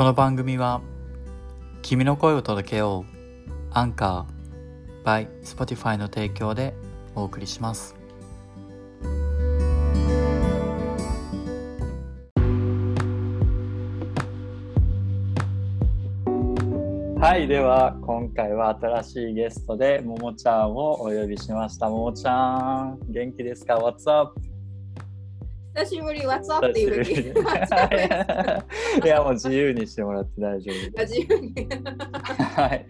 この番組は君の声を届けようアンカー by Spotify の提供でお送りします。はいでは今回は新しいゲストでももちゃんをお呼びしました。ももちゃん元気ですか？What's up? 久しぶり、What's up? っていうふうに。いや、もう自由にしてもらって大丈夫 自由に。はい。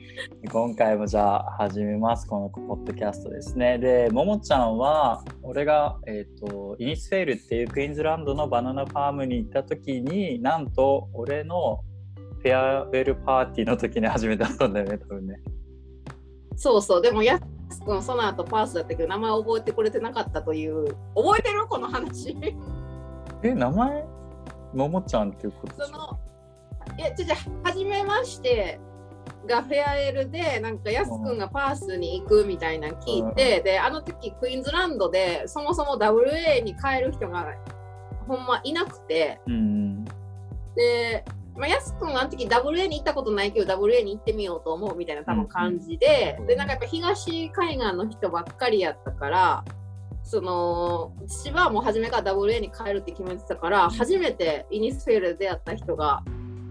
今回もじゃあ始めます。このポッドキャストですね。で、ももちゃんは、俺が、えっ、ー、と、イニスフェールっていうクイーンズランドのバナナファームに行った時に、なんと、俺のフェアウェルパーティーの時に初めたんだよね、多分ね。そうそう、でもやすくんその後パースだったけど名前覚えてくれてなかったという覚えてるこの話？え名前？ももちゃんっていうことそのいやじゃはじめましてがフェアエルでなんかやすくんがパースに行くみたいな聞いて、うん、であの時クイーンズランドでそもそも WA に帰る人がほんまいなくて、うん、でまあ、やすくんあの時 WA に行ったことないけど WA に行ってみようと思うみたいな多分感じで、うん、でなんかやっぱ東海岸の人ばっかりやったからその私はもう初めから WA に帰るって決めてたから初めてイニスフェールで出会った人が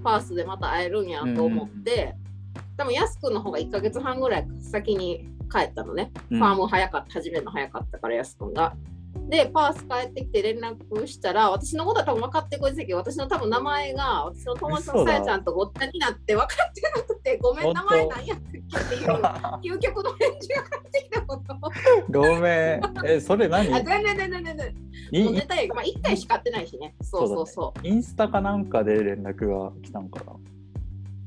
パースでまた会えるんやと思って、うん、多分やすくんの方が1ヶ月半ぐらい先に帰ったのね、うん、ファーム早かった初めるの早かったからやすくんが。で、パース帰ってきて連絡したら、私のことは多分分かってくれてたけど、私の多分名前が、私の友達のさやちゃんとごっちゃになって分かってなくて、ごめん、名前なんやってっていう、究極の返事が返ってきたこと。ごめん。え、それ何？あ全然全然全然。もうネタまあ、1回しか会ってないしね。そうそうそう。インスタかなんかで連絡が来たんかな？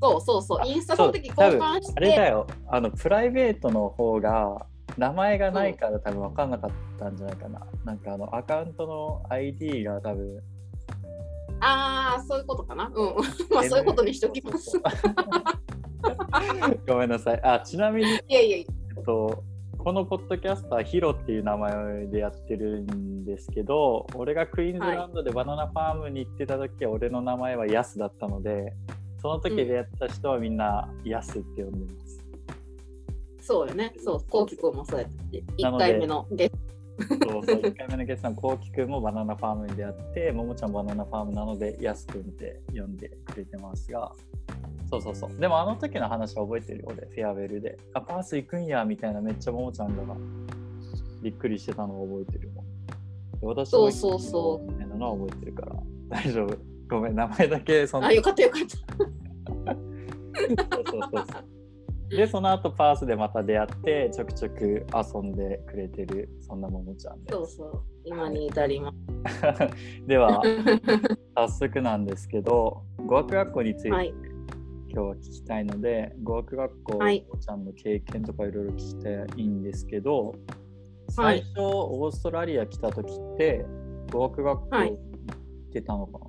そうそうそう。インスタの時交換して。あれだよ。あの、プライベートの方が、名前がないから多分分かんなかったんじゃないかな。なんかあのアカウントの ID が多分。ああ、そういうことかな。うん。まあそういうことにしておきます。ごめんなさい。あちなみに、いやいやえっと、このポッドキャストはヒロっていう名前でやってるんですけど、俺がクイーンズランドでバナナファームに行ってた時は、俺の名前はヤスだったので、その時でやった人はみんなヤスって呼んでます。そうよね。そう、こうきくんもそうやって、1回目のゲスト。そうそう、1回目のゲストのこうきくんもバナナファームに出会って、ももちゃんバナナファームなので、やすくんって呼んでくれてますが、そうそうそう。でもあの時の話は覚えてるよ、俺、フェアウェルで。あ、パース行くんや、みたいなめっちゃももちゃんがびっくりしてたのを覚えてるもん。私もそうそうそう。みたいなのは覚えてるから、大丈夫。ごめん、名前だけそんな。あ、よかったよかった。そうそうそうそう。でその後パースでまた出会ってちょくちょく遊んでくれてるそんなももちゃんでそうそう。今に至ります。では早速なんですけど語学学校について、はい、今日は聞きたいので語学学校、はい、もちゃんの経験とかいろいろ聞きたいんですけど最初、はい、オーストラリア来た時って語学学校行ってたのかな、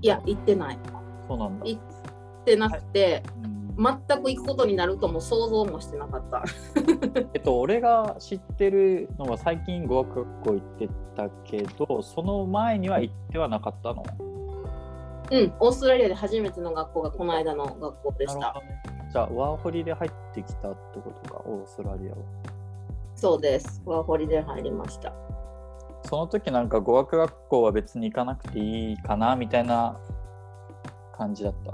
いや行ってない。そうなんだ。行ってなくて、うん全く行くことになるとも想像もしてなかった。えっと俺が知ってるのは最近語学学校行ってたけどその前には行ってはなかったの？うんオーストラリアで初めての学校がこの間の学校でした、ね、じゃあワーホリで入ってきたってことかオーストラリアは。そうです。ワーホリで入りました。その時なんか語学学校は別に行かなくていいかなみたいな感じだった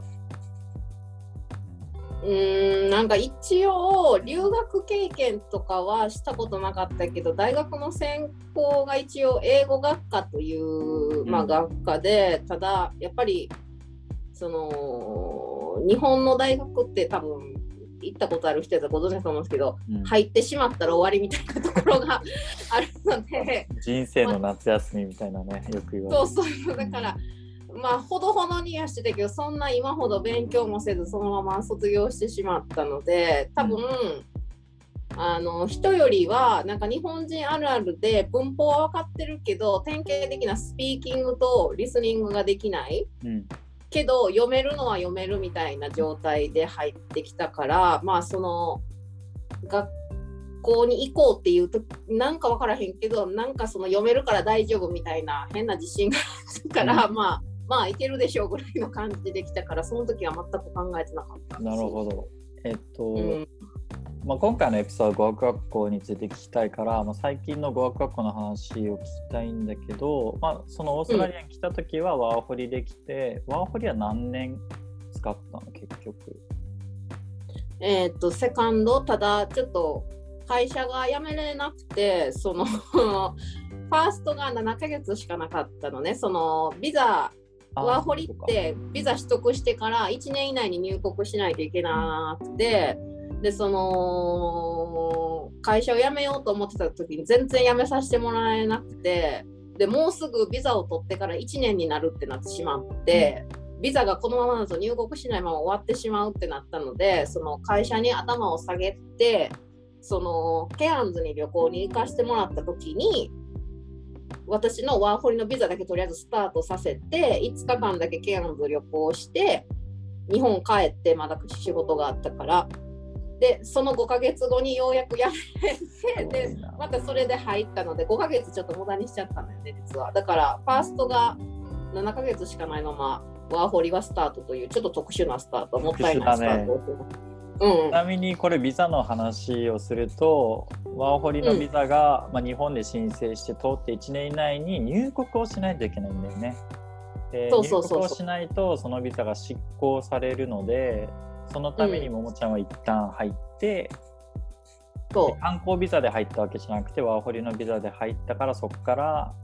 うんなんか一応留学経験とかはしたことなかったけど大学の専攻が一応英語学科という、まあ、学科で、ただやっぱりその日本の大学って多分行ったことある人やったらご存知だと思うんですけど、うん、入ってしまったら終わりみたいなところが あるので。人生の夏休みみたいなね、よく言われる。そうそうだから、まあほどほどにはしてたけどそんな今ほど勉強もせずそのまま卒業してしまったので多分、うん、あの人よりはなんか日本人あるあるで文法は分かってるけど典型的なスピーキングとリスニングができない、うん、けど読めるのは読めるみたいな状態で入ってきたからまあその学校に行こうっていうとなんか分からへんけどなんかその読めるから大丈夫みたいな変な自信があるから、うん、まあまあいけるでしょうぐらいの感じできたからその時は全く考えてなかった。なるほど。えっと、うん。まあ、今回のエピソード語学学校について聞きたいから、まあ、最近の語学学校の話を聞きたいんだけど、まあ、そのオーストラリアに来た時はワーホリできて、うん、ワーホリは何年使ったの結局？えー、っとセカンドただちょっと会社が辞めれなくてその ファーストが7ヶ月しかなかったのね。そのビザワーホリってビザ取得してから1年以内に入国しないといけなくてでその会社を辞めようと思ってた時に全然辞めさせてもらえなくてでもうすぐビザを取ってから1年になるってなってしまって、ビザがこのままだと入国しないまま終わってしまうってなったのでその会社に頭を下げてそのケアンズに旅行に行かしてもらった時に私のワーホリのビザだけとりあえずスタートさせて5日間だけケアンズ旅行して日本帰ってまだ仕事があったから。でその5ヶ月後にようやく辞めてでまたそれで入ったので5ヶ月ちょっと無駄にしちゃったんだよね実は。だからファーストが7ヶ月しかないままワーホリはスタートというちょっと特殊なスタートもったいないスタートを、ね、ちなみにこれビザの話をするとワーホリのビザが、うん、まあ、日本で申請して通って1年以内に入国をしないといけないんだよね。で入国をしないとそのビザが執行されるのでそのためにももちゃんは一旦入って、う。ん、観光ビザで入ったわけじゃなくてワーホリのビザで入ったからそこから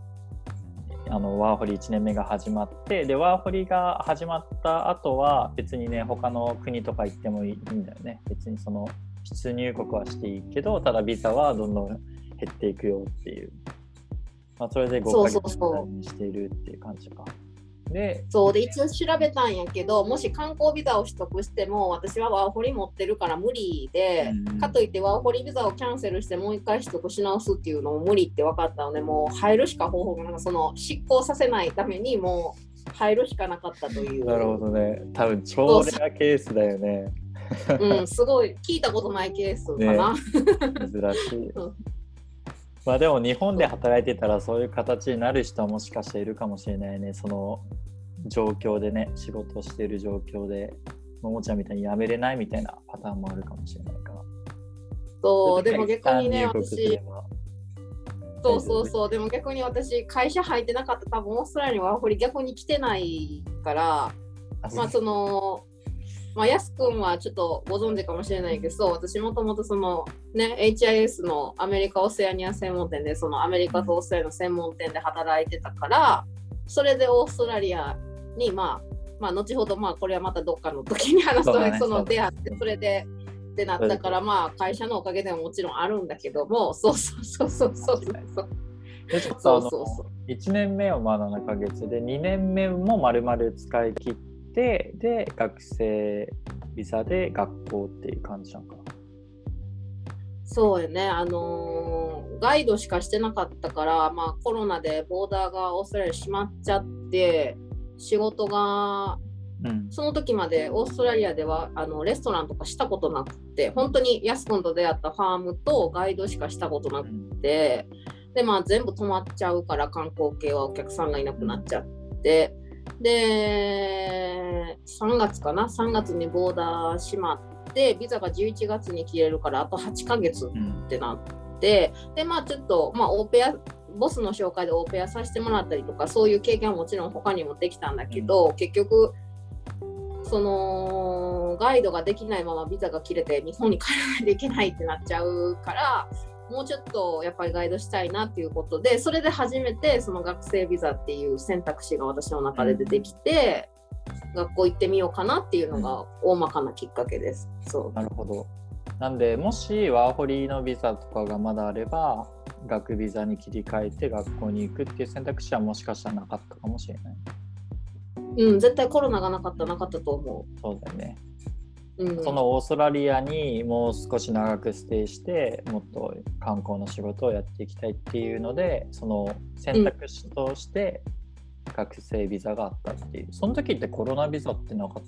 あのワーホリ1年目が始まってでワーホリが始まった後は別にね他の国とか行ってもいいんだよね。別にその出入国はしていいけどただビザはどんどん減っていくよっていう、まあ、それで5ヶ月にしているっていう感じか。そうそうそうでそうで一応調べたんやけどもし観光ビザを取得しても私はワーホリ持ってるから無理で、うん、かといってワーホリビザをキャンセルしてもう一回取得し直すっていうのも無理って分かったのでもう入るしか方法がなんかその執行させないためにもう入るしかなかったという。なるほどね。多分超レアケースだよね。うんすごい聞いたことないケースかな、ね、珍しい、うんまあでも日本で働いてたらそういう形になる人はもしかしているかもしれないね。その状況でね、仕事をしている状況で、ももちゃんみたいに辞めれないみたいなパターンもあるかもしれないから。そう、でも逆にね、私、そうそうそう、でも逆に私、会社入ってなかった多分オーストラリアにワーホリ逆に来てないから、まあその、まあ、やすくんはちょっとご存知かもしれないけど、私もともとそのね、HIS のアメリカ・オセアニア専門店で、そのアメリカとオーストラリアの専門店で働いてたから、それでオーストラリアに、まあ、まあ、後ほど、まあ、これはまたどっかの時に話すと、そ,、ね、その出会って、それで、ってなったから、まあ、会社のおかげでももちろんあるんだけども、そうそうそうそうそうそう。でちょっとそうそうそう。1年目はまだ7ヶ月で2年目もまるまる使い切ってで学生ビザで学校っていう感じなのかな？そうよね、あのー、ガイドしかしてなかったから、まあ、コロナでボーダーがオーストラリア閉まっちゃって仕事が、うん、その時までオーストラリアではあのレストランとかしたことなくて本当にヤス君と出会ったファームとガイドしかしたことなくて、うん、でまあ全部止まっちゃうから観光系はお客さんがいなくなっちゃって。で、3月かな、3月にボーダー閉まって、ビザが11月に切れるから、あと8ヶ月ってなって、うん、で、まあちょっと、まあオーペア、ボスの紹介でオーペアさせてもらったりとか、そういう経験はもちろん他にもできたんだけど、うん、結局、そのガイドができないままビザが切れて日本に帰らないといけないってなっちゃうからもうちょっとやっぱりガイドしたいなっていうことでそれで初めてその学生ビザっていう選択肢が私の中で出てきて、うん、学校行ってみようかなっていうのが大まかなきっかけです。そうなるほどなんでもしワーホリのビザとかがまだあれば学ビザに切り替えて学校に行くっていう選択肢はもしかしたらなかったかもしれない。うん、絶対コロナがなかったなかったと思う。そうだよね。そのオーストラリアにもう少し長くステイしてもっと観光の仕事をやっていきたいっていうのでその選択肢として学生ビザがあったっていう、その時ってコロナビザってなかっ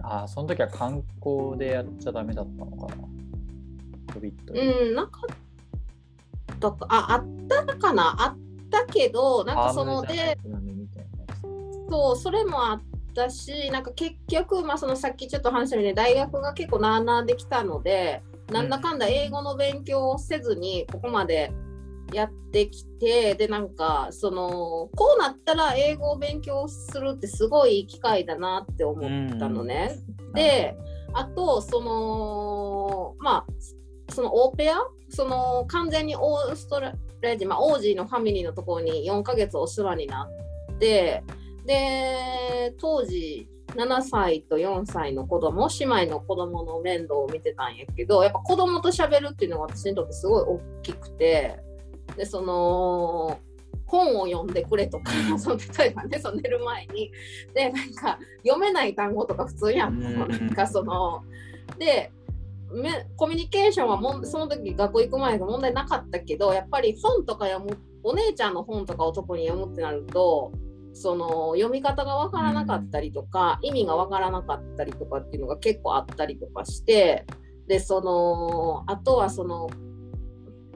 たああその時は観光でやっちゃダメだったのかな。うんなかったか。ああったかな。あったけどなんかそのでそうそれもあったしなんか結局、まあ、そのさっきちょっと話したように大学が結構なあなあできたのでなんだかんだ英語の勉強をせずにここまでやってきてでなんかそのこうなったら英語を勉強するってすごいいい機会だなって思ったのね。であとそのまあそのオーペア？その完全にオーストラリア人、まあ、王子のファミリーのところに4ヶ月お世話になってで当時7歳と4歳の子供姉妹の子供の面倒を見てたんやけどやっぱ子供と喋るっていうのが私にとってすごい大きくてでその本を読んでくれとか、その例えばねその寝る前にでなんか読めない単語とか普通やん、なんかそのでめコミュニケーションはもその時学校行く前が問題なかったけどやっぱり本とか読むお姉ちゃんの本とか男に読むってなるとその読み方が分からなかったりとか、意味が分からなかったりとかっていうのが結構あったりとかしてでそのあとはその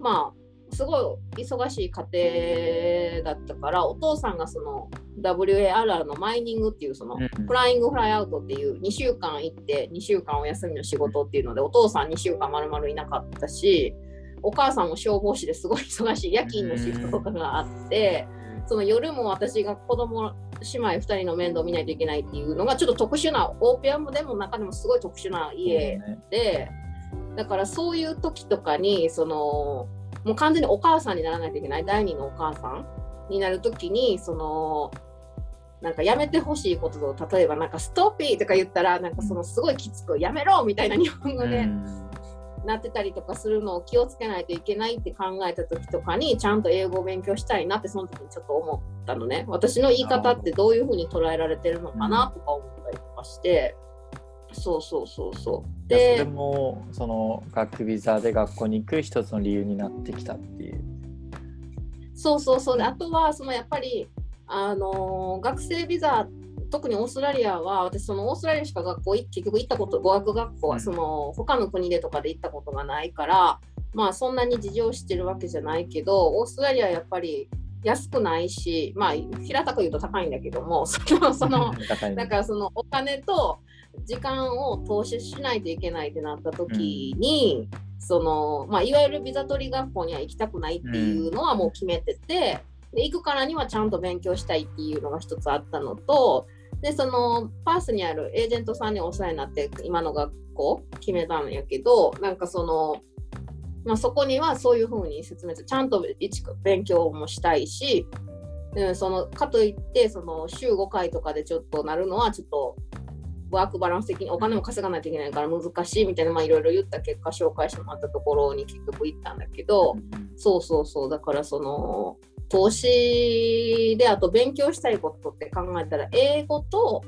まあすごい忙しい家庭だったからお父さんがその WARR のマイニングっていうそのフライングフライアウトっていう2週間行って2週間お休みの仕事っていうのでお父さん2週間まるまるいなかったしお母さんも消防士ですごい忙しい夜勤のシフトとかがあってその夜も私が子供姉妹2人の面倒を見ないといけないっていうのがちょっと特殊なオーペアもでも中でもすごい特殊な家でだからそういう時とかにそのもう完全にお母さんにならないといけない第二のお母さんになる時にそのなんかやめてほしいことと例えばなんかストッピーとか言ったらなんかそのすごいきつくやめろみたいな日本語で。なってたりとかするのを気をつけないといけないって考えた時とかにちゃんと英語を勉強したいなってその時にちょっと思ったのね。私の言い方ってどういうふうに捉えられてるのかなとか思ったり。とかして、そうそうそうそう。でそれもその学ビザで学校に行く一つの理由になってきたっていう。そうそうそう。であとはそのやっぱりあの学生ビザ特にオーストラリアは私そのオーストラリアしか学校結局行ったこと語学学校はその他の国でとかで行ったことがないからまあそんなに事情してるわけじゃないけどオーストラリアはやっぱり安くないしまあ平たく言うと高いんだけども そのそのだからそのお金と時間を投資しないといけないってなった時に、うん、そのまあ、いわゆるビザ取り学校には行きたくないっていうのはもう決めてて、で行くからにはちゃんと勉強したいっていうのが一つあったのとでそのパースにあるエージェントさんにお世話になって今の学校決めたんやけどなんかその、まあ、そこにはそういうふうに説明してちゃんと勉強もしたいし、うん、そのかといってその週5回とかでちょっとなるのはちょっとワークバランス的にお金も稼がないといけないから難しいみたいな、まあ、いろいろ言った結果紹介してもらったところに結局行ったんだけど、うん、そうそうそう。だからその投資であと勉強したいことって考えたら英語と、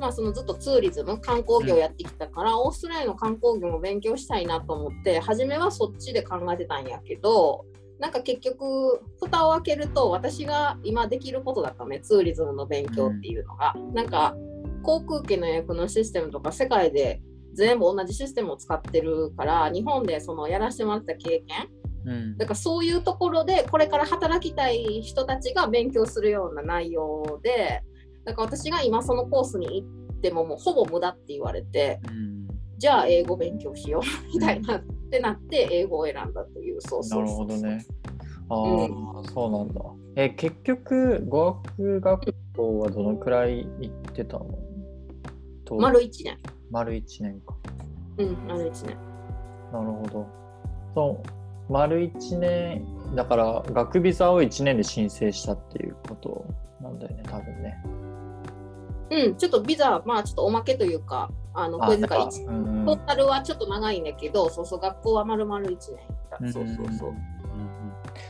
まあ、そのずっとツーリズム観光業やってきたから、うん、オーストラリアの観光業も勉強したいなと思って初めはそっちで考えてたんやけどなんか結局蓋を開けると私が今できることだったねツーリズムの勉強っていうのが、うん、なんか航空機の予約のシステムとか世界で全部同じシステムを使ってるから日本でそのやらせてもらった経験、うん、だからそういうところでこれから働きたい人たちが勉強するような内容でだから私が今そのコースに行ってももうほぼ無駄って言われて、うん、じゃあ英語勉強しようみたいなってなって英語を選んだというそうそうなるほどねああ、うん、そうなんだえ結局語学学校はどのくらい行ってたの？丸1年。丸1年か。うん、丸1年。なるほど。そう、丸1年、だから学ビザを1年で申請したっていうことなんだよね、多分ね。うん、ちょっとビザ、まあちょっとおまけというか、あの、小遣い1、うん、トータルはちょっと長いんだけど、そうそう、学校は丸々1年行った。そうそうそう。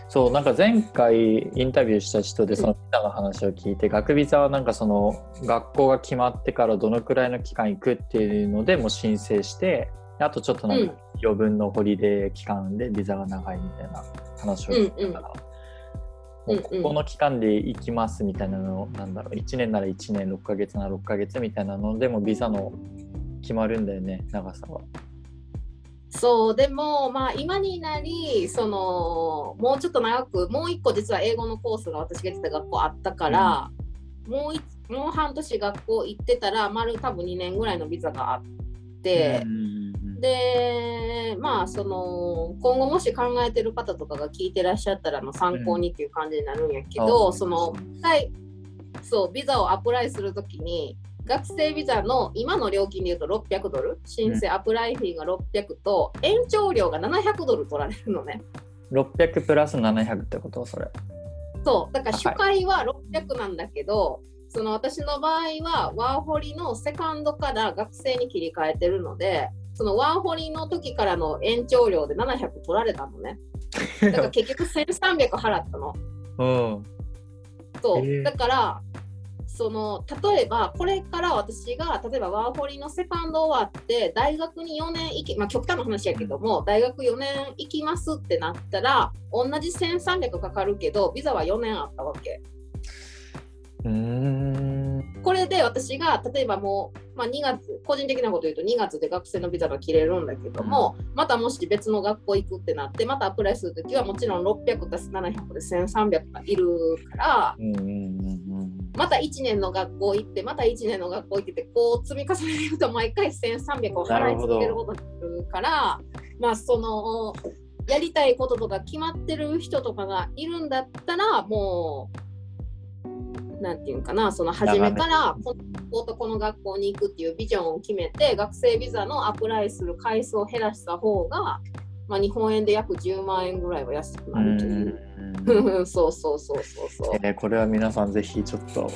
そうなんか前回インタビューした人でそのビザの話を聞いて、学ビザはなんかその学校が決まってからどのくらいの期間行くっていうのでも申請してあとちょっとなんか余分のホリデー期間でビザが長いみたいな話を聞いたから、うんうん、もうここの期間で行きますみたいなのなんだろう1年なら1年6ヶ月なら6ヶ月みたいなのでもビザの決まるんだよね長さは。そうでもまあ今になりそのもうちょっと長くもう一個実は英語のコースが私が行ってた学校あったから、うん、もうもう半年学校行ってたら丸多分2年ぐらいのビザがあって、でまあその今後もし考えてる方とかが聞いてらっしゃったらの参考にっていう感じになるんやけど、うん、そのはい。そうビザをアプライするときに学生ビザの今の料金でいうと600ドル申請アプライフィーが600と延長料が700ドル取られるのね。600プラス700ってこと？それ。そうだから初回は600なんだけど、その私の場合はワーホリのセカンドから学生に切り替えてるのでそのワーホリの時からの延長料で700取られたのね。だから結局1300払ったの。う。ん、そう、え。ー、だからその例えばこれから私が例えばワーホリのセカンド終わって大学に4年行きまあ極端な話やけども大学4年行きますってなったら同じ1300かかるけどビザは4年あったわけ。これで私が例えばもう、まあ、2月個人的なこと言うと2月で学生のビザが切れるんだけども、うん、またもし別の学校行くってなってまたアプライするときはもちろん600たす700で1300がいるから、また1年の学校行ってまた1年の学校行ってこう積み重ねると毎回1300を払い続けることになるからまあそのやりたいこととか決まってる人とかがいるんだったらもうなんていうかなその初めからこの学校とこの学校に行くっていうビジョンを決めて学生ビザのアプライする回数を減らした方が、まあ、日本円で約10万円ぐらいは安くなるという。う そうそうそうそうそう。えー、これは皆さんぜひちょっと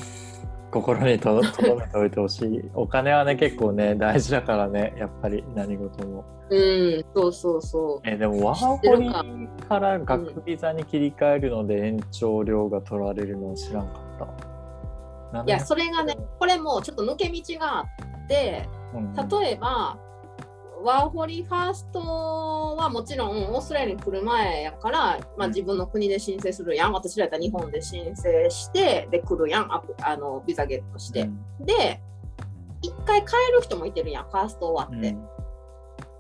心にとどめておいてほしい。お金はね結構ね大事だからねやっぱり何事も。うん、そうそうそう。えー、でもワーホリから学ビザに切り替えるので延長料が取られるのを知らんかった。いやそれがねこれもちょっと抜け道があって、例えばワーホリファーストはもちろんオーストラリアに来る前やから、まあ、自分の国で申請するやん。私らやったら日本で申請してで来るやん。あのビザゲットして、うん、で1回帰る人もいてるやん。ファースト終わって、うん、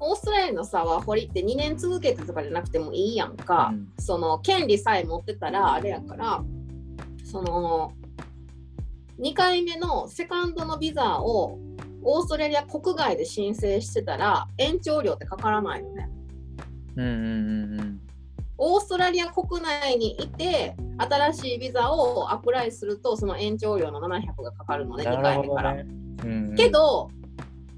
オーストラリアのさワーホリって2年続けてとかじゃなくてもいいやんか、うん、その権利さえ持ってたらあれやからその2回目のセカンドのビザをオーストラリア国外で申請してたら延長料ってかからないのね。うんうんうんうん、オーストラリア国内にいて新しいビザをアプライするとその延長料の700がかかるのね2回目から。ねうんうん、けど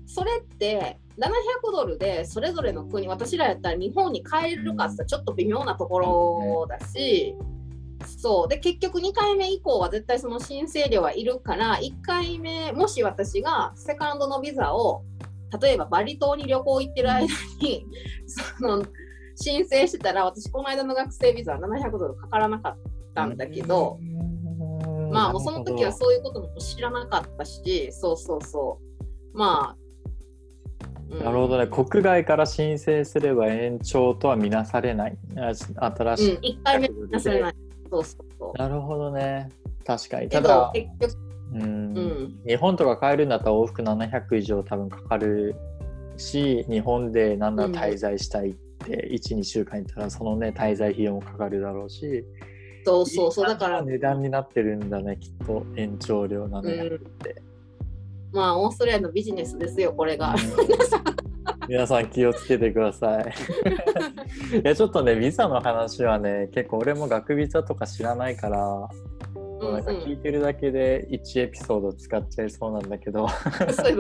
それって700ドルでそれぞれの国私らやったら日本に帰れるかってちょっと微妙なところだし。うんそう。で結局2回目以降は絶対その申請料はいるから1回目もし私がセカンドのビザを例えばバリ島に旅行行ってる間に その申請してたら私この間の学生ビザは700ドルかからなかったんだけどまあもうその時はそういうことも知らなかったしそうそうそう。まあなるほどね、国外から申請すれば延長とは見なされない。新しい、うん、1回目見なされない。そうそうそう。なるほどね。確かに。ただうん、うん、日本とか帰るんだったら往復700以上多分かかるし日本で何だ滞在したいって12、うん、週間いたらそのね滞在費用もかかるだろうし。そうそうそう。だから値段になってるんだねきっと延長料700って、うん、まあオーストラリアのビジネスですよこれが、皆さん気をつけてください。いやちょっとねビザの話はね結構俺も学ビザとか知らないから、うんうん、なんか聞いてるだけで1エピソード使っちゃいそうなんだけど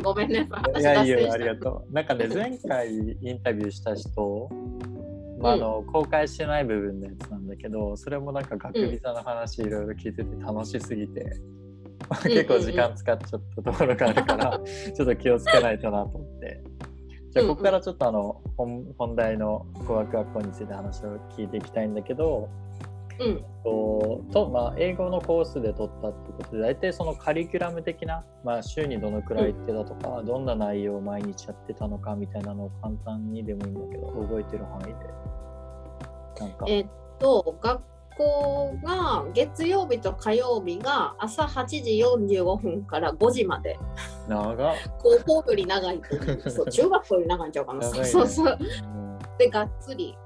ごめんね。いやいいよありがとう。なんかね前回インタビューした人まあ、あの公開してない部分のやつなんだけどそれもなんか学ビザの話いろいろ聞いてて楽しすぎて、結構時間使っちゃったところがあるからちょっと気をつけないとなと思って。じゃあここからちょっとあの、本本題の語学学校について話を聞いていきたいんだけど、うん、ととまあ、英語のコースで取ったってことで大体そのカリキュラム的な、まあ、週にどのくらい行ってたとか、うん、どんな内容を毎日やってたのかみたいなのを簡単にでもいいんだけど覚えてる範囲で。なんか。えっと学校が月曜日と火曜日が朝8時45分から5時まで。長高校より長いとそう 中学校より長いんちゃうかな。ね、そうそう。で、がっつり。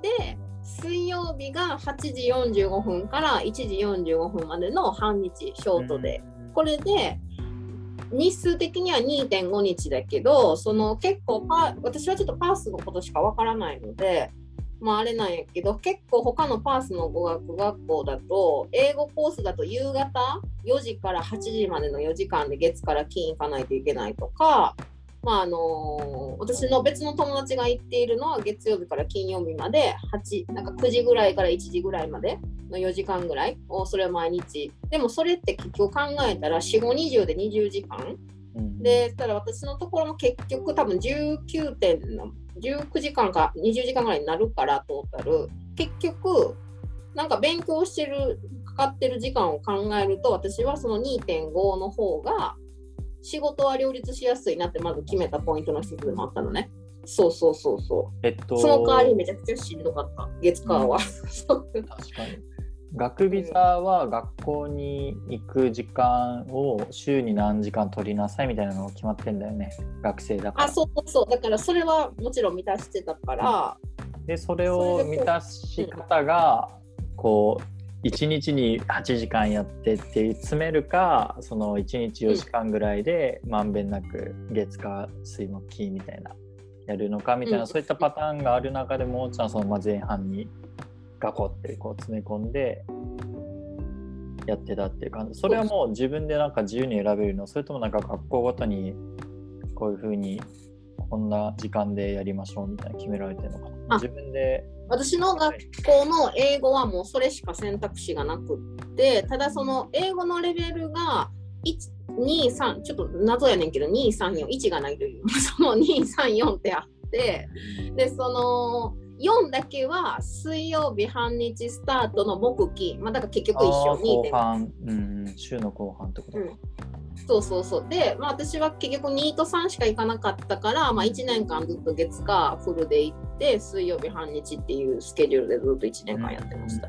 で、水曜日が8時45分から1時45分までの半日ショートでこれで日数的には2.5日だけどその結構パ私はちょっとパースのことしかわからないのでまああれなんやけど結構他のパースの語学学校だと英語コースだと夕方4時から8時までの4時間で月から金行かないといけないとかまああの私の別の友達が行っているのは月曜日から金曜日まで8なんか9時ぐらいから1時ぐらいまでの4時間ぐらいをそれは毎日。でもそれって結局考えたら4520で20時間、うん、でただ私のところも結局多分19点の19時間か20時間ぐらいになるからトータル結局なんか勉強してるかかってる時間を考えると私はその2.5の方が仕事は両立しやすいなってまず決めたポイントの一つでもあったのね。そうそうそうそう。えっと、その代わりめちゃくちゃしんどかった、月間は。確かに。学ビザは学校に行く時間を週に何時間取りなさいみたいなのが決まってんだよね。学生だから。あそうそうだからそれはもちろん満たしてたから、でそれを満たし方がこう1日に8時間やってって詰めるかその1日4時間ぐらいでまんべんなく月火水木金みたいなやるのかみたいな、うん、そういったパターンがある中でもうちゃんそのま前半にガコってこう詰め込んでやってたっていう感じ。それはもう自分でなんか自由に選べるの？それともなんか学校ごとにこういうふうにこんな時間でやりましょうみたいな決められてるのかな？自分で。私の学校の英語はもうそれしか選択肢がなくってただその英語のレベルが123ちょっと謎やねんけど2341がないという その234ってあってでその4だけは水曜日半日スタートの木金。まあだから結局一緒後半、うん、週の後半ってことか、うん。そうそうそう。で、まあ、私は結局2と3しか行かなかったから、まあ、1年間ずっと月火フルで行って水曜日半日っていうスケジュールでずっと1年間やってました、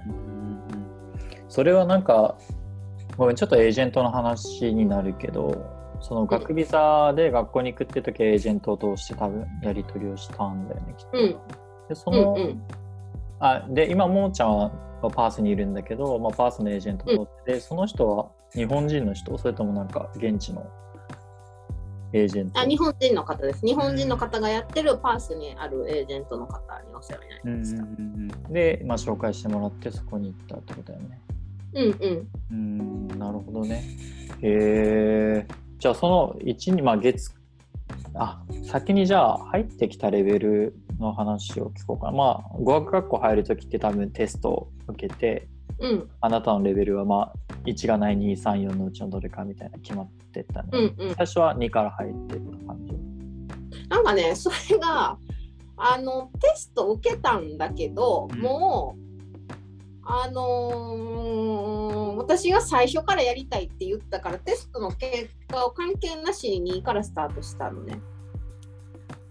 それはなんかごめんちょっとエージェントの話になるけどその学ビザで学校に行くって時はエージェントを通して多分やり取りをしたんだよねきっと。うん、でその、うんうん、あで今もーちゃんはパースにいるんだけど、まあ、パースのエージェントとって、うん、その人は日本人の人？それともなんか現地のエージェント？あ日本人の方です。日本人の方がやってるパースにあるエージェントの方にお世話になりました、うんうんうん、で、まあ、紹介してもらってそこに行ったってことだよね。うんうん。うんなるほどね。へえじゃあその1にまあ月あ先にじゃあ入ってきたレベルの話を聞こうかな。まあ語学学校入る時って多分テストを受けてうん、あなたのレベルはまあ1がない234のうちのどれかみたいな決まってたね、うんうん、最初は2から入ってた感じ。なんかねそれがあのテスト受けたんだけど、うん、もうあのー、私が最初からやりたいって言ったからテストの結果を関係なしに2からスタートしたのね。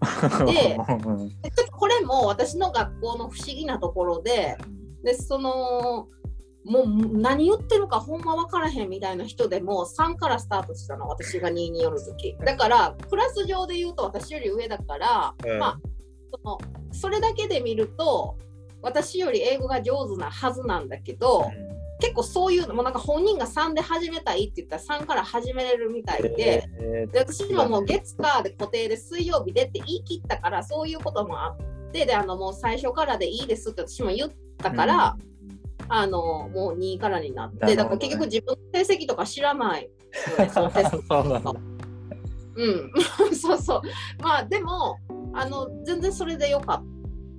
でちょっとこれも私の学校の不思議なところででそのもう何言ってるかほんま分からへんみたいな人でも3からスタートしたの私が2による時。だからクラス上で言うと私より上だから、うん、まあそのそれだけで見ると私より英語が上手なはずなんだけど、うん、結構そういうのもなんか本人が3で始めたいって言ったら3から始めれるみたいでえー、で私今もう月火で固定で水曜日でって言い切ったからそういうこともあってであのもう最初からでいいですって私も言ったから。うん。あのもう2からになって、ね、だから結局自分の成績とか知らない、ね、そうん、そうそう。まあでもあの全然それでよかっ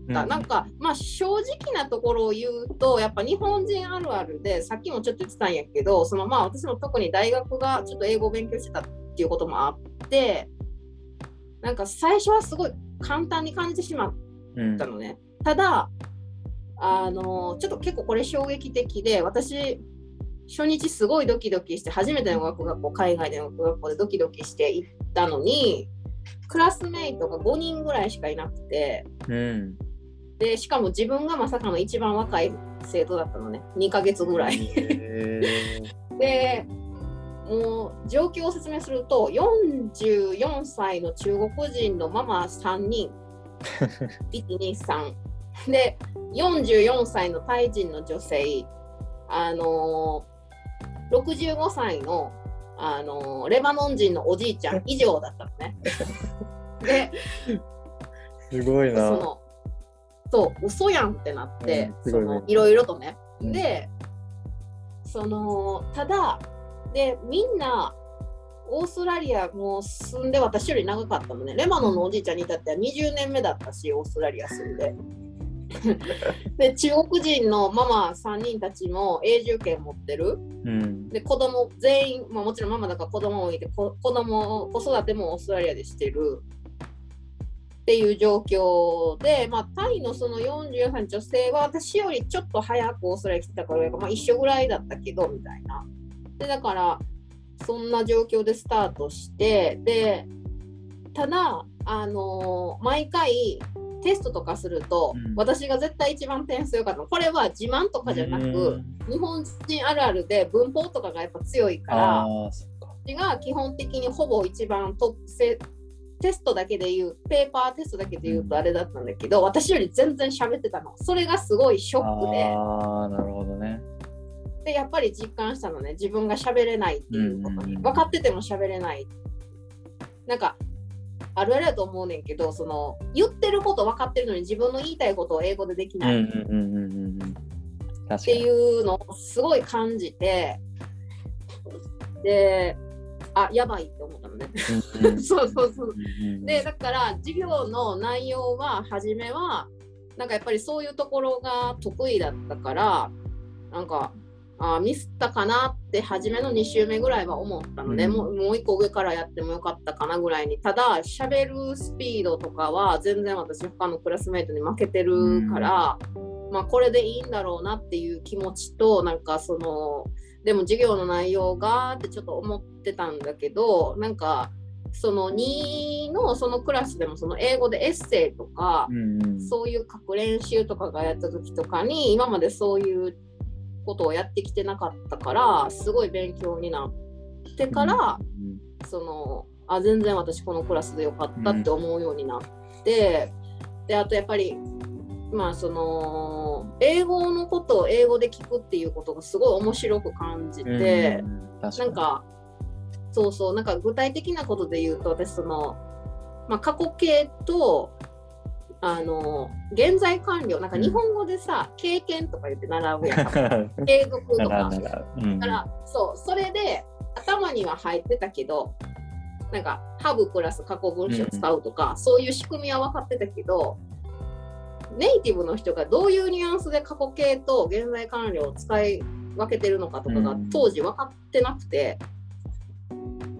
た。うん、なんかまあ正直なところを言うとやっぱ日本人あるあるでさっきもちょっと言ってたんやけどそのまあ私も特に大学がちょっと英語を勉強してたっていうこともあってなんか最初はすごい簡単に感じてしまったのね。うん、ただあのちょっと結構これ衝撃的で私初日すごいドキドキして初めての学校海外での学校でドキドキして行ったのにクラスメイトが5人ぐらいしかいなくて、うん、でしかも自分がまさかの一番若い生徒だったのね。2ヶ月ぐらい。でもう状況を説明すると44歳の中国人のママ3人。123で44歳のタイ人の女性。あのー、65歳のあのレバノン人のおじいちゃん。以上だったのね。ですごいな。そのそう嘘やんってなって、うん、そのいろいろとね。うん、でそのただでみんなオーストラリアも住んで私より長かったのね。レバノンのおじいちゃんに至っては20年目だったしオーストラリア住んで。で中国人のママ3人たちも永住権持ってる、うん、で子供全員、まあ、もちろんママだから子供もいて子供子育てもオーストラリアでしてるっていう状況で、まあ、タイのその44歳の女性は私よりちょっと早くオーストラリア来たから、まあ、一緒ぐらいだったけどみたいな。でだからそんな状況でスタートしてでただあのー、毎回テストとかすると、うん、私が絶対一番点数良かったの。これは自慢とかじゃなく、日本人あるあるで文法とかがやっぱ強いから私が基本的にほぼ一番トップテストだけで言うペーパーテストだけで言うとあれだったんだけど、私より全然喋ってたの。それがすごいショックで。ああなるほどね。でやっぱり実感したのね。自分が喋れないっていうことに、分かってても喋れない。なんかあるあるだと思うねんけどその言ってること分かってるのに自分の言いたいことを英語でできない。っていうのをすごい感じて。であやばいって思ったのね。そうそうそう。でだから授業の内容は初めはなんかやっぱりそういうところが得意だったからなんかあミスったかなって初めの2週目ぐらいは思ったので、うん、もうもう1個上からやってもよかったかなぐらいに。ただ喋るスピードとかは全然私他のクラスメートに負けてるから、うん、まあこれでいいんだろうなっていう気持ちとなんかそのでも授業の内容がってちょっと思ってたんだけどなんかその2のそのクラスでもその英語でエッセイとか、うん、そういう書く練習とかがやった時とかに今までそういうことをやってきてなかったからすごい勉強になってから、うん、そのあ全然私このクラスでよかったって思うようになって、うん、であとやっぱりまあその英語のことを英語で聞くっていうことがすごい面白く感じて、うん、なんかそうそうなんか具体的なことで言うと私その、まあ、過去形とあの現在完了なんか日本語でさ、うん、経験とか言って習うやん。継続とか、うん、だからそうそれで頭には入ってたけどなんかハブプラス過去分詞を使うとか、うん、そういう仕組みは分かってたけどネイティブの人がどういうニュアンスで過去形と現在完了を使い分けてるのかとかが当時分かってなくて、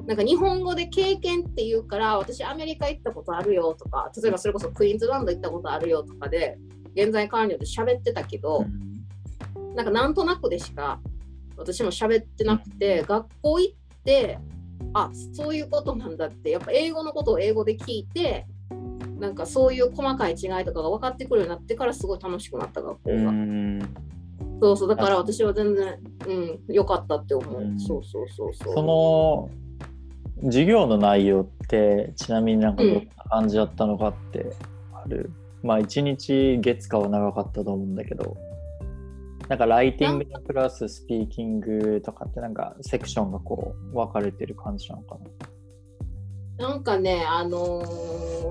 なんか日本語で経験って言うから私アメリカ行ったことあるよとか例えばそれこそクイーンズランド行ったことあるよとかで現在完了で喋ってたけど、うん、なんかなんとなくでしか私も喋ってなくて、うん、学校行ってあそういうことなんだってやっぱ英語のことを英語で聞いてなんかそういう細かい違いとかが分かってくるようになってからすごい楽しくなった学校が。うん。そうそう。だから私は全然うん良かったって思う、うん、そうそうそうそう。その授業の内容ってちなみになんかどんな感じだったのかってある、うん、まあ一日月火は長かったと思うんだけど。なんかライティングプラススピーキングとかってなんかセクションがこう分かれてる感じなのかな？なんかねあの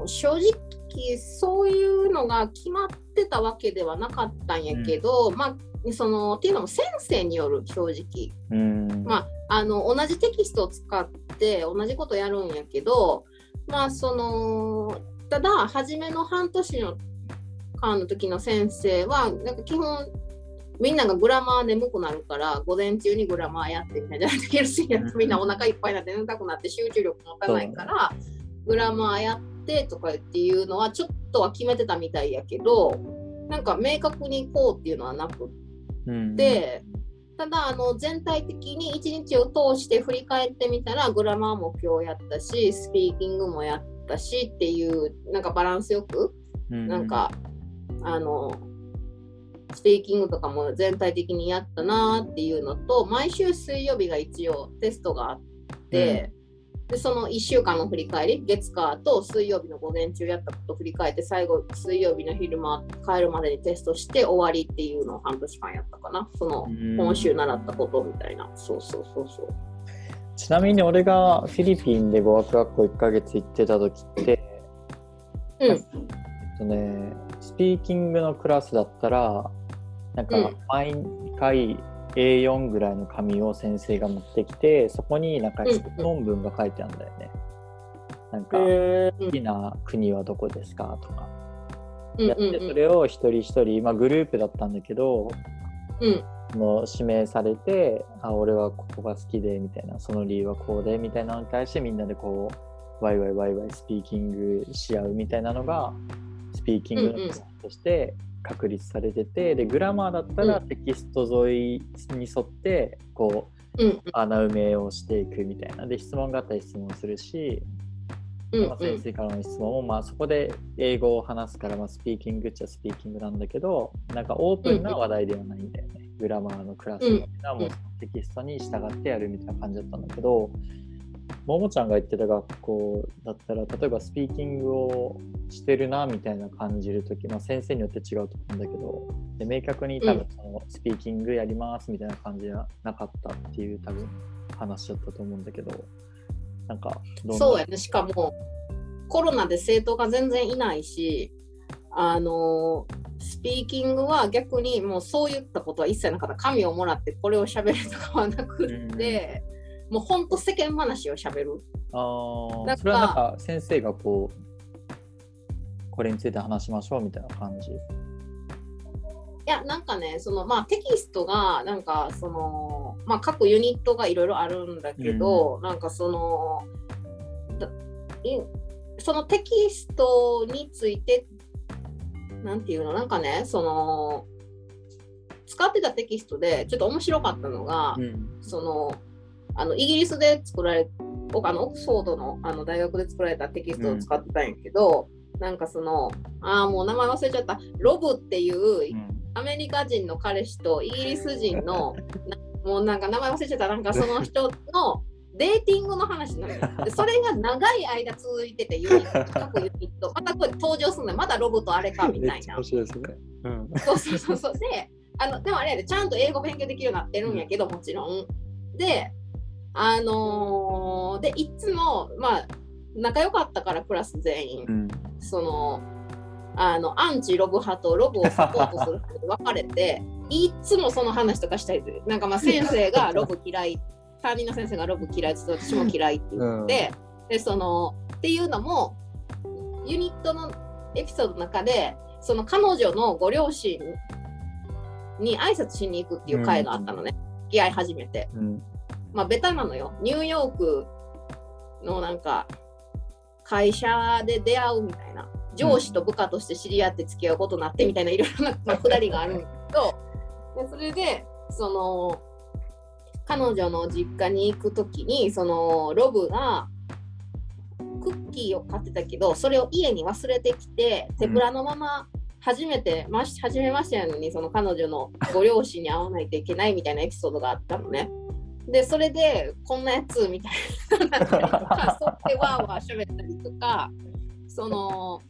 ー、正直そういうのが決まってたわけではなかったんやけど、うん、まあそのっていうのも先生による正直、うん、まああの同じテキストを使って同じことやるんやけどまあそのただ初めの半年の間の時の先生はなんか基本みんながグラマー眠くなるから午前中にグラマーやってみたいな。ヘルシーやってみんなお腹いっぱいになって眠たくなって集中力持たないからグラマーやってとかっていうのはちょっとは決めてたみたいやけどなんか明確にこうっていうのはなくって、うん、ただあの全体的に一日を通して振り返ってみたらグラマーも今日やったしスピーキングもやったしっていうなんかバランスよく、うん、なんかあのスピーキングとかも全体的にやったなっていうのと毎週水曜日が一応テストがあって、でその1週間の振り返り月火と水曜日の午前中やったことを振り返って最後水曜日の昼間帰るまでにテストして終わりっていうのを半年間やったかな。その今週習ったことみたいな。そうそうそうそう。ちなみに俺がフィリピンで語学学校1ヶ月行ってた時って、うん、えっとね、スピーキングのクラスだったら、なんか毎回 A4 ぐらいの紙を先生が持ってきて、そこになんか質問文が書いてあるんだよね。なんか、好きな国はどこですか？とか。やってそれを一人一人、まあ、グループだったんだけど、うん、の指名されてあ俺はここが好きでみたいな。その理由はこうでみたいなのに対してみんなでこうワイワイワイワイスピーキングし合うみたいなのがスピーキングのとして確立されてて、うんうん、でグラマーだったらテキスト沿いに沿ってこう、うん、穴埋めをしていくみたいな。で質問があったら質問するしまあ、先生からの質問も、まあ、そこで英語を話すから、まあ、スピーキングっちゃスピーキングなんだけどなんかオープンな話題ではないんだよね、グラマーのクラスっていうのはもうテキストに従ってやるみたいな感じだったんだけどももちゃんが言ってた学校だったら例えばスピーキングをしてるなみたいな感じる時、まあ、先生によって違うと思うんだけどで明確に多分そのスピーキングやりますみたいな感じじゃなかったっていう多分話だったと思うんだけどなんかそうやね。しかもコロナで生徒が全然いないしあのスピーキングは逆にもうそういったことは一切なかった。紙をもらってこれをしゃべるとかはなくって、うん、もうほんと世間話をしゃべるああそれはなんか先生がこうこれについて話しましょうみたいな感じ。いやなんかねそのまあテキストがなんかそのまあ各ユニットがいろいろあるんだけど、うん、なんかそのそのテキストについてなんていうのなんかねその使ってたテキストでちょっと面白かったのが、うん、そのあのイギリスで作られ僕あのオックスフォードのあの大学で作られたテキストを使ってたんやけど、うん、なんかそのああもう名前忘れちゃったロブっていうアメリカ人の彼氏とイギリス人のもうなんか名前忘れちゃったなんかその人のデーティングの話なのよ。でそれが長い間続いてて、ユニット、各ユニット、またこれ登場するのまだロボとあれかみたいな。面白いですね。うん、そうそうそうそう。で、あのでもあれやで、ちゃんと英語勉強できるようになってるんやけど、もちろん。で、あのー、で、いつも、まあ、仲良かったから、クラス全員。うん、その、あのアンチロブ派とロブをサポートする派で分かれて いつもその話とかしたりなんかまあ先生が ロブ嫌い。担任の先生がロブ嫌いって私も嫌いって言って、うん、でそのっていうのもユニットのエピソードの中でその彼女のご両親に挨拶しに行くっていう会があったのね、うん、付き合い始めて、うん、まあベタなのよ。ニューヨークのなんか会社で出会うみたいな。上司と部下として知り合って付き合うことになってみたいないろいろな、まあ、くだりがあるんだけど。でそれでその彼女の実家に行く時にそのロブがクッキーを買ってたけどそれを家に忘れてきて手ぶらのまま初めて、まし初めましてやのにその彼女のご両親に会わないといけないみたいなエピソードがあったのね。でそれでこんなやつみたいな。と かそうやってわーわー喋ったりとかその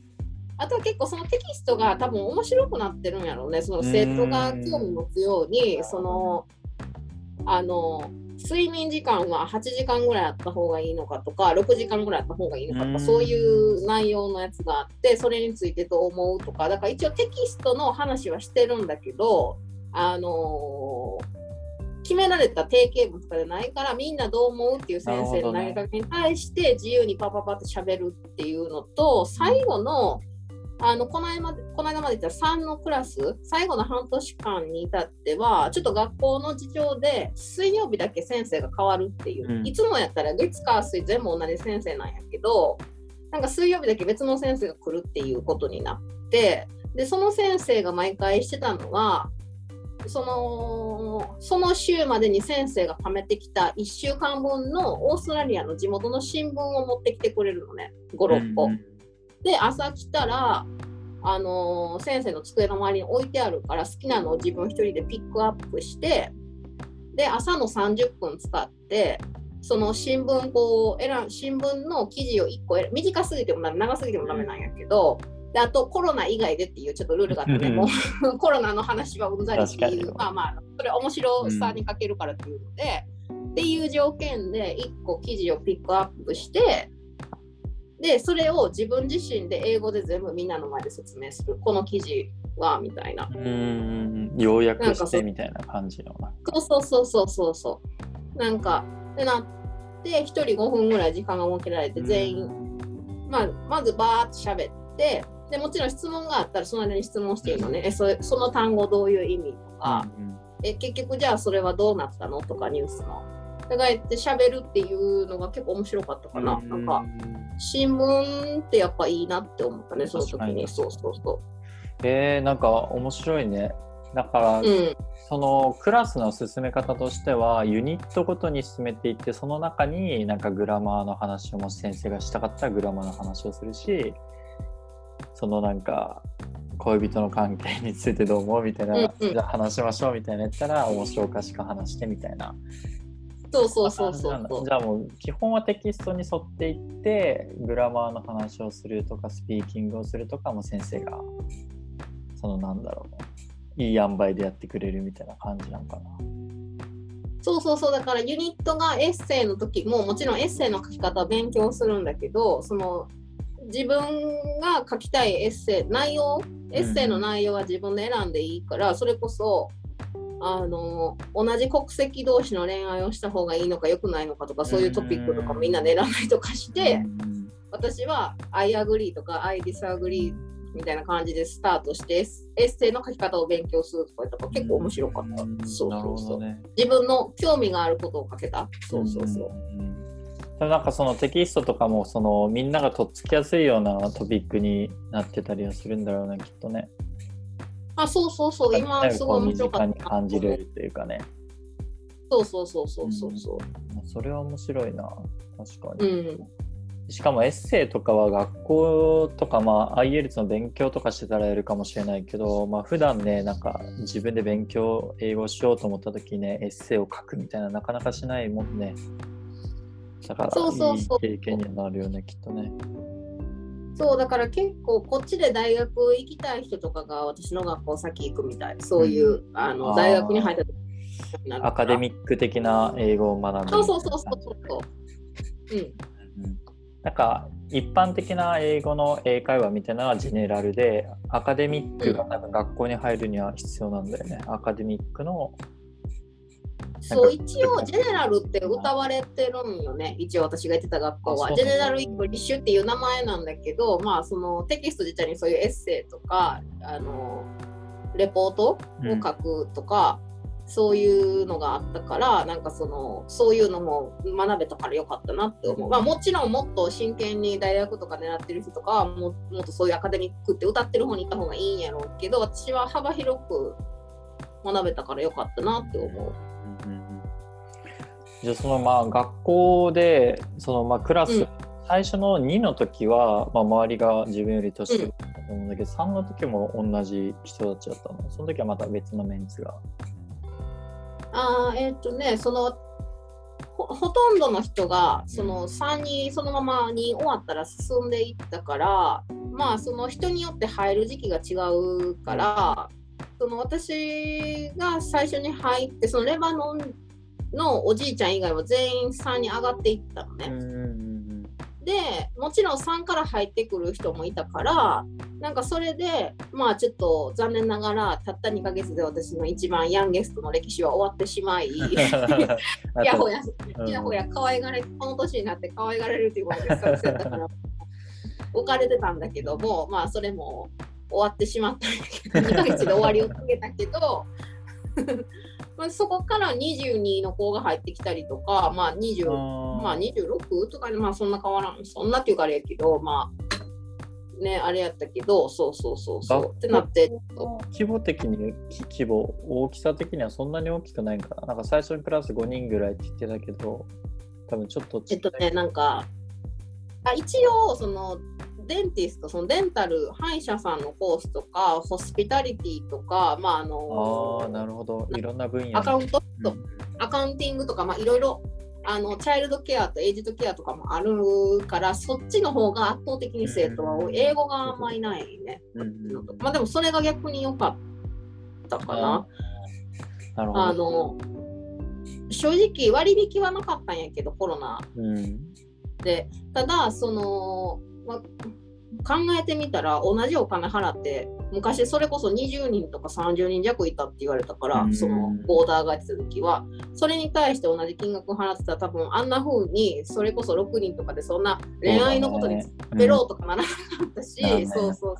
あとは結構そのテキストが多分面白くなってるんやろうね。その生徒が興味持つようにその。あの睡眠時間は8時間ぐらいあった方がいいのかとか6時間ぐらいあった方がいいのかとかそういう内容のやつがあってそれについてどう思うとか。だから一応テキストの話はしてるんだけどあのー、決められた定型文とかじゃないからみんなどう思うっていう先生の投げかけに対して自由にパパパって喋るっていうのと最後のあのこの間までこの間まで言った3のクラス最後の半年間に至ってはちょっと学校の事情で水曜日だけ先生が変わるっていう、うん、いつもやったら月火水全部同じ先生なんやけどなんか水曜日だけ別の先生が来るっていうことになってでその先生が毎回してたのはそのその週までに先生が貯めてきた1週間分のオーストラリアの地元の新聞を持ってきてくれるのね56個。うんで朝来たらあのー、先生の机の周りに置いてあるから好きなのを自分一人でピックアップしてで朝の30分使ってその新聞こう選新聞の記事を1個短すぎても長すぎてもダメなんやけどであとコロナ以外でっていうちょっとルールがあってねもう コロナの話はうんざりっていうまあまあそれ面白さに欠けるからっていうので、っていう条件で1個記事をピックアップしてでそれを自分自身で英語で全部みんなの前で説明する。この記事はみたいな。うん。要約してみたいな感じのそうそうそうそうそうなんかでなって1人5分ぐらい時間が設けられて全員、まあ、まずバーッと喋ってでもちろん質問があったらその間に質問していいのねえそその単語どういう意味とか、うんうん、え結局じゃあそれはどうなったのとかニュースの。だからって喋るっていうのが結構面白かったかな。うん、なんか新聞ってやっぱいいなって思ったねその時に。そうそうそう。えー、なんか面白いね。だから、うん、そのクラスの進め方としてはユニットごとに進めていってその中になんかグラマーの話をもし先生がしたかったらグラマーの話をするしそのなんか恋人の関係についてどう思うみたいな、うんうん、じゃあ話しましょうみたいなやったら面白おかしく話してみたいな。そうそうそうそうじゃあもう基本はテキストに沿っていってグラマーの話をするとかスピーキングをするとかも先生がそのなんだろういい塩梅でやってくれるみたいな感じなんかな。そうそうそうだからユニットがエッセイの時ももちろんエッセイの書き方を勉強するんだけどその自分が書きたいエッセイ内容エッセイの内容は自分で選んでいいから、それこそあの同じ国籍同士の恋愛をした方がいいのか良くないのかとかそういうトピックとかみんなで選んだりとかして、私は「I agree」とか「I disagree」みたいな感じでスタートしてエッセイの書き方を勉強するとかとか結構面白かった。そうそうそう、ね、自分の興味があることを書けた。そうそうそう。なんかそのテキストとかもそのみんながとっつきやすいようなトピックになってたりはするんだろうねきっとね。あそうそうそう今すごい面白かった。に感じれるっていうかね。そうそうそうそうそうそう、うん、それは面白いな確かに。うんしかもエッセイとかは学校とか、まあ、IELTS の勉強とかしてたらやるかもしれないけど、まあ普段ね、なんか自分で勉強、英語しようと思った時ね、エッセイを書くみたいななかなかしないもんね。だからそうそうそう。いい経験になるよねきっとね。そうだから結構こっちで大学行きたい人とかが私の学校先行くみたい。そういう、うん、あの大学に入った時アカデミック的な英語を学ぶそうそうそうそうそう。うん、うん、なんか一般的な英語の英会話みたいなのは General でアカデミックが多分学校に入るには必要なんだよね、うん、アカデミックのそう一応 General って謳われてるんよね。一応私が行ってた学校は。 General English っていう名前なんだけどまあそのテキスト自体にそういうエッセイとかあのレポートを書くとか、うん、そういうのがあったからなんかそのそういうのも学べたからよかったなって思う、まあ、もちろんもっと真剣に大学とか狙ってる人とかはももっとそういうアカデミックって歌ってる方に行った方がいいんやろうけど私は幅広く学べたからよかったなって思う。じゃあそのまあ学校でそのまあクラス、うん、最初の2の時は、まあ、周りが自分より年上だと思うんだけど、うん、3の時も同じ人たちだったの？その時はまた別のメンツが？ああえっ、ー、とねそのほほとんどの人がその3にそのままに終わったら進んでいったからまあその人によって入る時期が違うからその私が最初に入ってそのレバノンのおじいちゃん以外は全員3に上がっていったのね。でもちろん3から入ってくる人もいたからなんかそれでまあちょっと残念ながらたった2ヶ月で私の一番ヤンゲストの歴史は終わってしまい やほややほや可愛がれこの年になって可愛がれるっていうことで作戦だから置かれてたんだけどもまあそれも終わってしまったんだけど2ヶ月で終わりを告げたけど まあ、そこから22の子が入ってきたりとか、まあ20まあ、26とかで、まあそんな変わらん、そんなっていうかあれやけど、まあ、ね、あれやったけど、そうそうそうそう。ってなって。規模的に、規模、大きさ的にはそんなに大きくないかな。なんか最初にクラス5人ぐらいって言ってたけど、多分ちょっとえっとね、なんか、あ一応、その、デンティスト、そのデンタル、歯医者さんのコースとか、ホスピタリティとか、まああのあなるほど、いろんな分野。アカウント、うん、アカウンティングとか、まあいろいろあのチャイルドケアとエイジドケアとかもあるからそっちの方が圧倒的に生徒は多い、英語があんまりないね、うん、まあでもそれが逆に良かったかな。なるほど。あの正直割引はなかったんやけどコロナ、うん、でただその、ま、考えてみたら同じお金払って昔それこそ20人とか30人弱いたって言われたから、うん、そのボーダーがやってた時はそれに対して同じ金額払ってたら多分あんな風にそれこそ6人とかでそんな恋愛のことにペロうとかならなかったし、うん、そうそう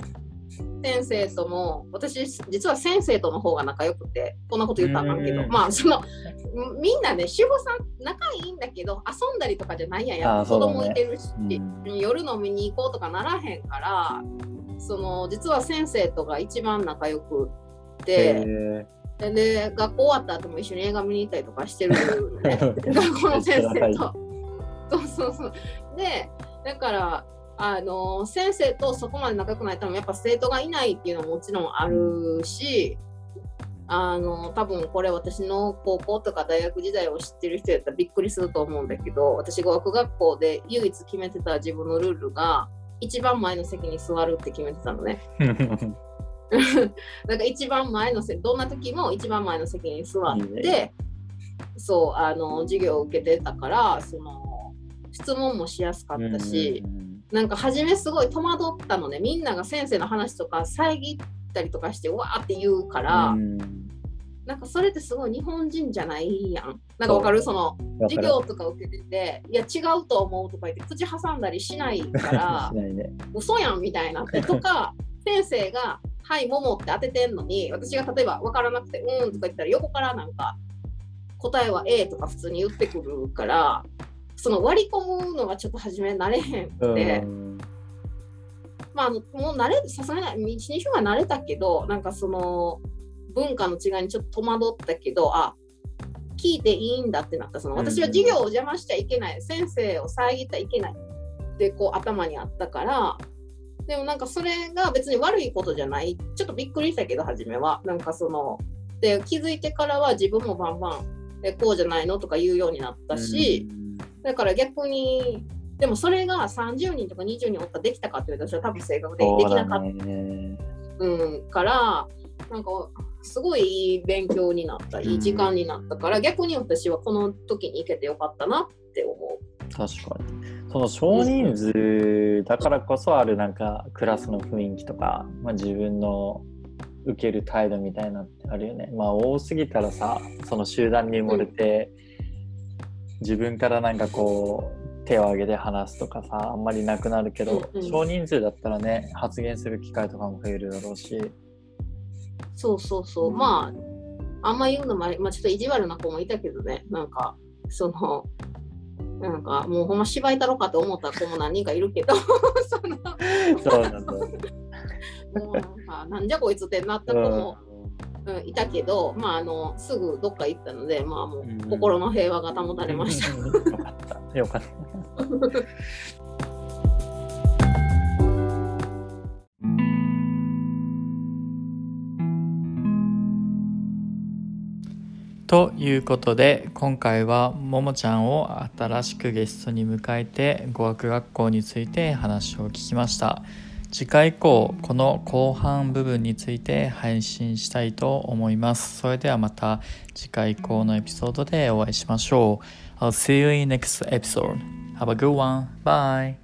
先生とも私実は先生との方が仲良くてこんなこと言ったらあかんけど。まあそのみんなね主婦さん仲いいんだけど遊んだりとかじゃないやん。や子供いてるし、ねうん、夜飲みに行こうとかならへんからその実は先生とが一番仲良くて。で学校終わった後も一緒に映画見に行ったりとかしてる。ね 学校の先生と。そうそうそう。でだからあの先生とそこまで仲良くないとやっぱ生徒がいないっていうのももちろんあるしあの多分これ私の高校とか大学時代を知ってる人やったらびっくりすると思うんだけど私語学学校で唯一決めてた自分のルールが一番前の席に座るって決めてたのね。なんか一番前の席どんな時も一番前の席に座ってそうあの授業を受けてたからその質問もしやすかったし。なんか初めすごい戸惑ったのね。みんなが先生の話とか遮ったりとかしてわーって言うから、うん、なんかそれってすごい日本人じゃないやん。なんかわかる？その授業とか受けてていや違うと思うとか言って口挟んだりしないから ね、嘘やんみたいな。とか 先生が「はいもも」って当ててんのに私が例えば分からなくて「うん」とか言ったら横からなんか答えは A とか普通に言ってくるからその割り込むのがちょっと初め慣れへんくて、まあ、あのもう慣れさすがに1、2週間慣れたけどなんかその文化の違いにちょっと戸惑ったけどあ聞いていいんだってなった。その私は授業を邪魔しちゃいけない、先生を遮ったらいけない。ってこう頭にあったから。でもなんかそれが別に悪いことじゃない。ちょっとびっくりしたけど初めは。なんかそので気づいてからは自分もバンバンえこうじゃないのとか言うようになったし、だから逆にでもそれが30人とか20人おったらできたかっていうと私は多分正確でできなかった、うん、からなんかすごいいい勉強になったいい時間になったから、うん、逆に私はこの時に行けてよかったなって思う。確かにその少人数だからこそあるなんかクラスの雰囲気とか、まあ、自分の受ける態度みたいなってあるよね。まあ多すぎたらさその集団に埋もれて、うん自分からなんかこう手を挙げて話すとかさあんまりなくなるけど、うんうん、少人数だったらね発言する機会とかも増えるだろうし。そうそうそう、うん、まああんま言うのも、まあ、ちょっと意地悪な子もいたけどね。なんかそのなんかもうほんま芝居たろかと思った子も何人かいるけど。そ のそうなんだ。もうなんかなんじゃこいつってなった子もうん、いたけど、まあ、あのすぐどっか行ったので、まあ、もう心の平和が保たれました。よかった。よかった。ということで今回はももちゃんを新しくゲストに迎えて語学学校について話を聞きました。次回以降この後半部分について配信したいと思いますそれではまた次回以降のエピソードでお会いしましょう I'll see you in next episode Have a good one. Bye.